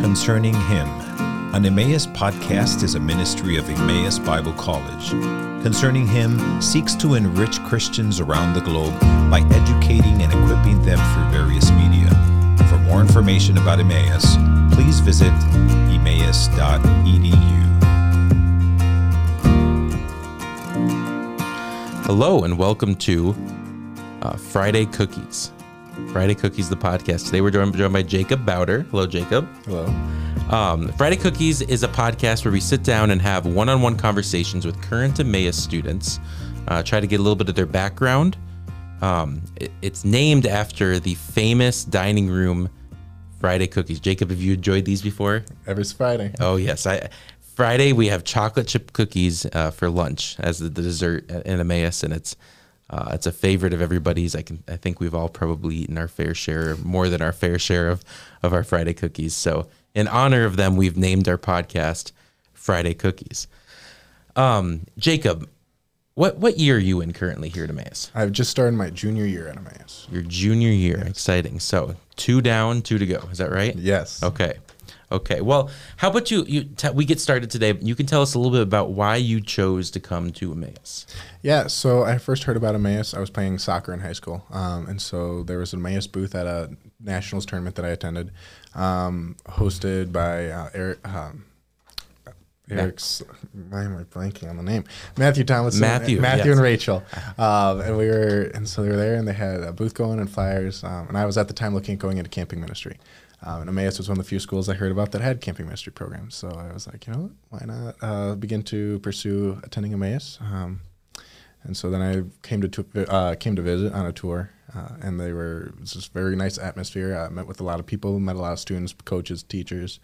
Concerning Him. An Emmaus podcast is a ministry of Emmaus Bible College. Concerning Him seeks to enrich Christians around the globe by educating and equipping them through various media. For more information about Emmaus, please visit emmaus.edu. Hello and welcome to uh, Friday Cookies. Friday Cookies, the podcast. Today we're joined, joined by Jacob Bowder. Hello, Jacob. Hello. Um, Friday Cookies is a podcast where we sit down and have one on one conversations with current Emmaus students, uh, try to get a little bit of their background. Um, it- it's named after the famous dining room Friday Cookies. Jacob, have you enjoyed these before? Every Friday. Oh yes, I. Friday we have chocolate chip cookies uh, for lunch as the, the dessert in Emmaus, and it's uh, it's a favorite of everybody's. I can I think we've all probably eaten our fair share, more than our fair share of of our Friday cookies. So in honor of them, we've named our podcast Friday Cookies. Um, Jacob, what what year are you in currently here at Emmaus? I've just started my junior year at Emmaus. Your junior year, exciting. So two down, two to go. Is that right? Yes. Okay. Okay. Well, how about you? You t- we get started today. You can tell us a little bit about why you chose to come to Emmaus. Yeah, so I first heard about Emmaus. I was playing soccer in high school. Um, and so there was an Emmaus booth at a nationals tournament that I attended, um, hosted by uh, Eric. Um, Eric's, why am I blanking on the name? Matthew Thomas, Matthew, Matthew yes. and Rachel, um, and we were, and so they were there, and they had a booth going and flyers, um, and I was at the time looking at going into camping ministry, um, and Emmaus was one of the few schools I heard about that had camping ministry programs, so I was like, you know, what, why not uh, begin to pursue attending Emmaus? Um, and so then I came to tou- uh, came to visit on a tour, uh, and they were it was just very nice atmosphere. I met with a lot of people, met a lot of students, coaches, teachers,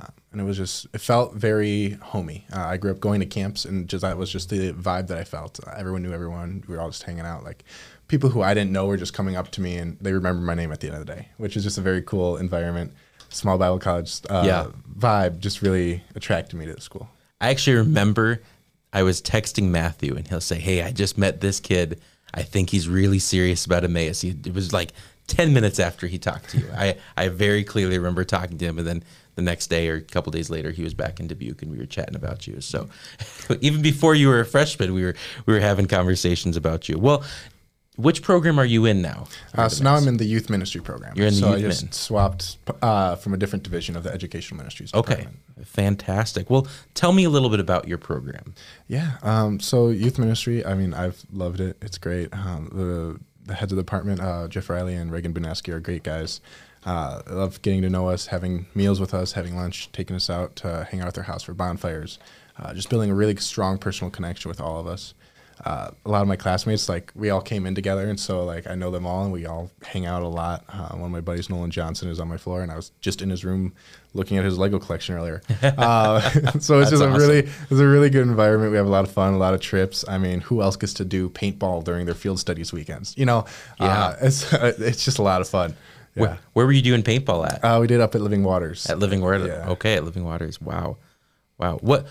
uh, and it was just it felt very homey. Uh, I grew up going to camps, and just that was just the vibe that I felt. Uh, everyone knew everyone. We were all just hanging out. Like people who I didn't know were just coming up to me, and they remember my name at the end of the day, which is just a very cool environment. Small Bible college uh, Yeah. vibe just really attracted me to the school. I actually remember I was texting Matthew, and he'll say, "Hey, I just met this kid. I think he's really serious about Emmaus." He, it was like ten minutes after he talked to you. I I very clearly remember talking to him, and then the next day or a couple days later, he was back in Dubuque, and we were chatting about you. So even before you were a freshman, we were we were having conversations about you. Well. Which program are you in now? Uh, so now I'm in the youth ministry program. You're in the so youth I just min. swapped uh, from a different division of the educational ministries. Okay, department. fantastic. Well, tell me a little bit about your program. Yeah. Um, so youth ministry. I mean, I've loved it. It's great. Um, the the heads of the department, uh, Jeff Riley and Reagan Beneski, are great guys. Uh, love getting to know us, having meals with us, having lunch, taking us out to hang out at their house for bonfires, uh, just building a really strong personal connection with all of us. Uh, a lot of my classmates, like we all came in together, and so like I know them all, and we all hang out a lot. Uh, one of my buddies, Nolan Johnson, is on my floor, and I was just in his room looking at his Lego collection earlier. Uh, so it's just a awesome. really it's a really good environment. We have a lot of fun, a lot of trips. I mean, who else gets to do paintball during their field studies weekends? You know, uh, it's it's just a lot of fun. Yeah, Where, where were you doing paintball at? uh, we did up at Living Waters. At Living Waters. Yeah. Okay, at Living Waters. Wow, wow. What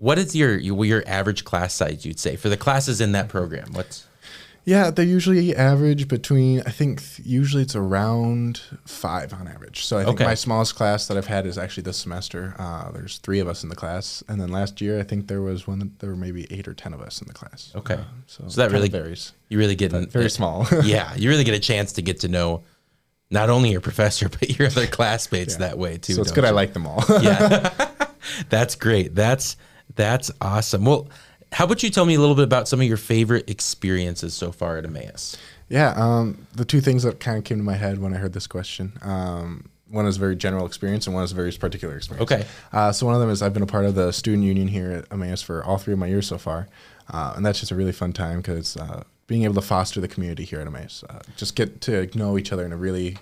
what is your your average class size? You'd say for the classes in that program. What's Yeah, they usually average between. I think usually it's around five on average. So I think Okay. my smallest class that I've had is actually this semester. Uh, there's three of us in the class, and then last year I think there was one. That there were maybe eight or ten of us in the class. Okay. Uh, so, So that really- varies. you really get in, Very small. yeah, you really get a chance to get to know not only your professor but your other classmates that way too. so it's good. I like them all. Yeah. That's great. That's that's awesome. Well, how about you tell me a little bit about some of your favorite experiences so far at Emmaus? Yeah, um, the two things that kind of came to my head when I heard this question. Um, one is a very general experience, and one is a very particular experience. Okay. Uh, so one of them is I've been a part of the student union here at Emmaus for all three of my years so far, uh, and that's just a really fun time because uh, being able to foster the community here at Emmaus, uh, just get to know each other in a really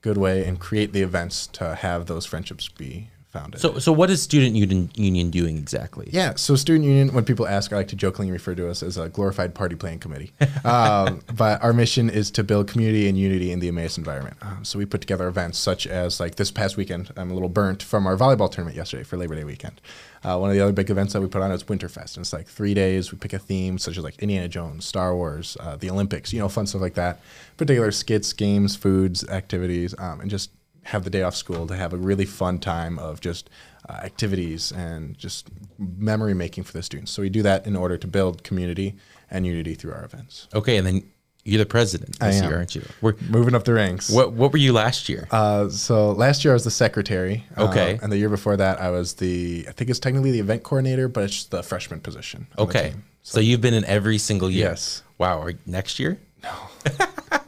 good way, and create the events to have those friendships be founded. So so what is student union union doing exactly? Yeah, so student union, when people ask, I like to jokingly refer to us as a glorified party planning committee. um, but our mission is to build community and unity in the Emmaus environment. Um, so we put together events such as, like this past weekend, I'm a little burnt from our volleyball tournament yesterday for Labor Day weekend. Uh, one of the other big events that we put on is Winterfest, and it's like three days. We pick a theme such as like Indiana Jones, Star Wars, uh, the Olympics, you know, fun stuff like that. Together skits, games, foods, activities, um, and just have the day off school to have a really fun time of just uh, activities and just memory making for the students. So we do that in order to build community and unity through our events. Okay, and then you're the president I this am. year, aren't you? We're, Moving up the ranks. what what were you last year? Uh, so last year I was the secretary. uh, Okay. and the year before that I was the, I think it's technically the event coordinator, but it's the freshman position. okay, team. so you've been in every single year. Yes. Wow. Are, next year?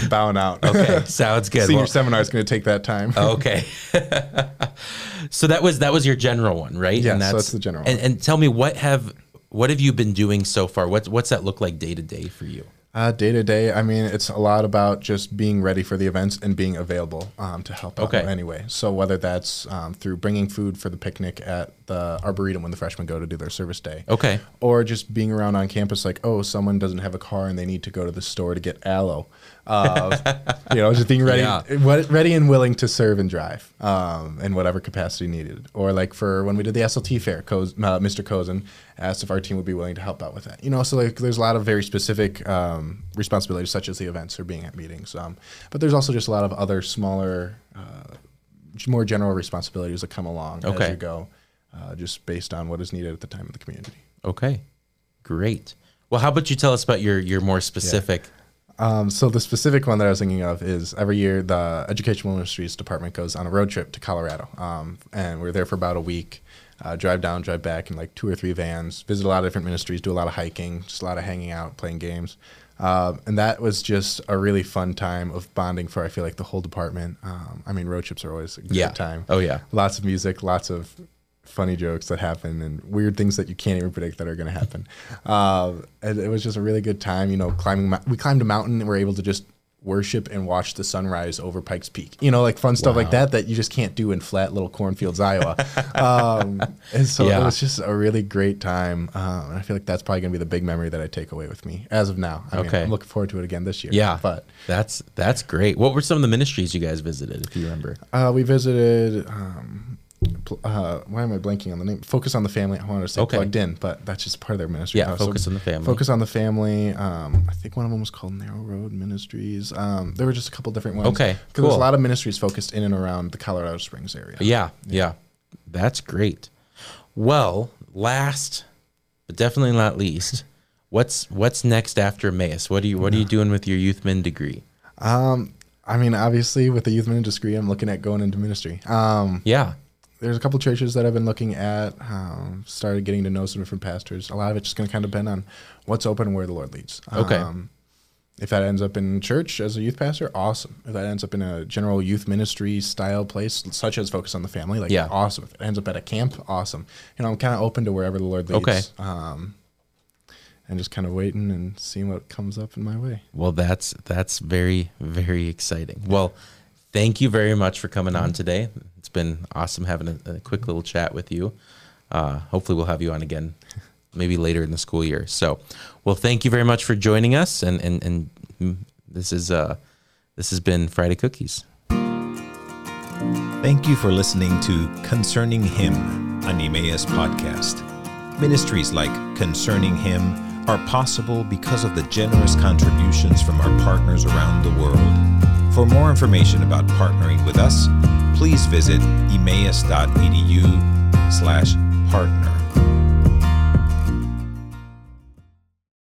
Bowing out. Okay, sounds good. Senior Well- seminar is going to take that time. okay. so that was that was your general one, right? Yeah, And so that's the general And, one. and tell me what have what have you been doing so far? What's what's that look like day to day for you? Uh, day to day, I mean, it's a lot about just being ready for the events and being available um, to help out Okay. anyway. So whether that's um, through bringing food for the picnic at the arboretum when the freshmen go to do their service day, Okay. or just being around on campus, like, oh, someone doesn't have a car and they need to go to the store to get aloe. Uh, you know, just being ready, Yeah. ready and willing to serve and drive um, in whatever capacity needed. Or like for when we did the SLT fair, Coz, uh, Mr. Cozen asked if our team would be willing to help out with that. You know, so like there's a lot of very specific um, responsibilities, such as the events or being at meetings. Um, but there's also just a lot of other smaller, uh, more general responsibilities that come along Okay. as you go, uh, just based on what is needed at the time of the community. Okay. Great. Well, how about you tell us about your your more specific? Um, so the specific one that I was thinking of is every year the Educational Ministries Department goes on a road trip to Colorado, um, and we're there for about a week. Uh, drive down, drive back in like two or three vans. Visit a lot of different ministries, do a lot of hiking, just a lot of hanging out, playing games, uh, and that was just a really fun time of bonding for I feel like the whole department. Um, I mean, road trips are always a good Yeah. time. Oh yeah. lots of music, lots of funny jokes that happen, and weird things that you can't even predict that are going to happen. Um, and it was just a really good time. You know, climbing. We climbed a mountain and we're able to just worship and watch the sunrise over Pikes Peak. You know, like fun stuff like that that you just can't do in flat little cornfields, Iowa. um, and so Yeah. it was just a really great time. Um, and I feel like that's probably going to be the big memory that I take away with me as of now. I mean, Okay. I'm looking forward to it again this year. Yeah. but that's that's great. What were some of the ministries you guys visited, if you remember? Uh, we visited. Um, uh, why am I blanking on the name? Focus on the family. I wanted to say Okay. plugged in, but that's just part of their ministry. Yeah, Uh, so Focus on the Family. Focus on the family. Um, I think one of them was called Narrow Road Ministries. Um, there were just a couple different ones. Okay, because there's a lot of ministries focused in and around the Colorado Springs area. Yeah, yeah. That's great. Well, last but definitely not least, what's what's next after Emmaus? What are you what are you doing with your youth min degree? Um, I mean, obviously, with the youth ministry, I'm looking at going into ministry. Um, Yeah. There's a couple churches that I've been looking at. Um, started getting to know some different pastors. A lot of it's just going to kind of depend on what's open and where the Lord leads. Okay. Um, if that ends up in church as a youth pastor, awesome. If that ends up in a general youth ministry style place, such as Focus on the Family, like Yeah. awesome. If it ends up at a camp, awesome. You know, I'm kind of open to wherever the Lord leads. Okay. Um, and just kind of waiting and seeing what comes up in my way. Well, that's that's very very exciting. Well, thank you very much for coming on today. It's been awesome having a, a quick little chat with you. Uh, hopefully, we'll have you on again, maybe later in the school year. So, well, thank you very much for joining us, and and and this is uh this has been Friday Cookies. Thank you for listening to Concerning Him, an Emmaus podcast. Ministries like Concerning Him are possible because of the generous contributions from our partners around the world. For more information about partnering with us, please visit emmaus.edu slash partner.